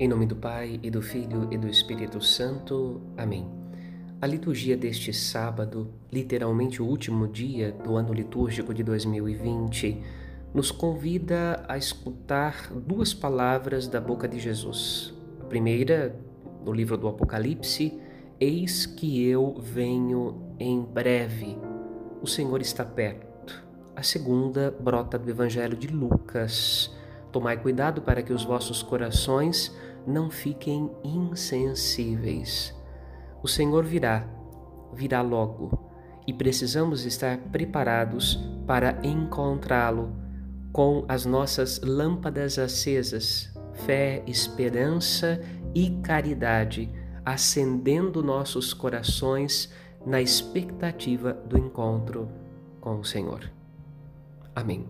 Em nome do Pai e do Filho e do Espírito Santo. Amém. A liturgia deste sábado, literalmente o último dia do ano litúrgico de 2020, nos convida a escutar duas palavras da boca de Jesus. A primeira, no livro do Apocalipse, Eis que eu venho em breve. O Senhor está perto. A segunda brota do Evangelho de Lucas. Tomai cuidado para que os vossos corações não fiquem insensíveis. O Senhor virá, virá logo, e precisamos estar preparados para encontrá-lo com as nossas lâmpadas acesas, fé, esperança e caridade, acendendo nossos corações na expectativa do encontro com o Senhor. Amém.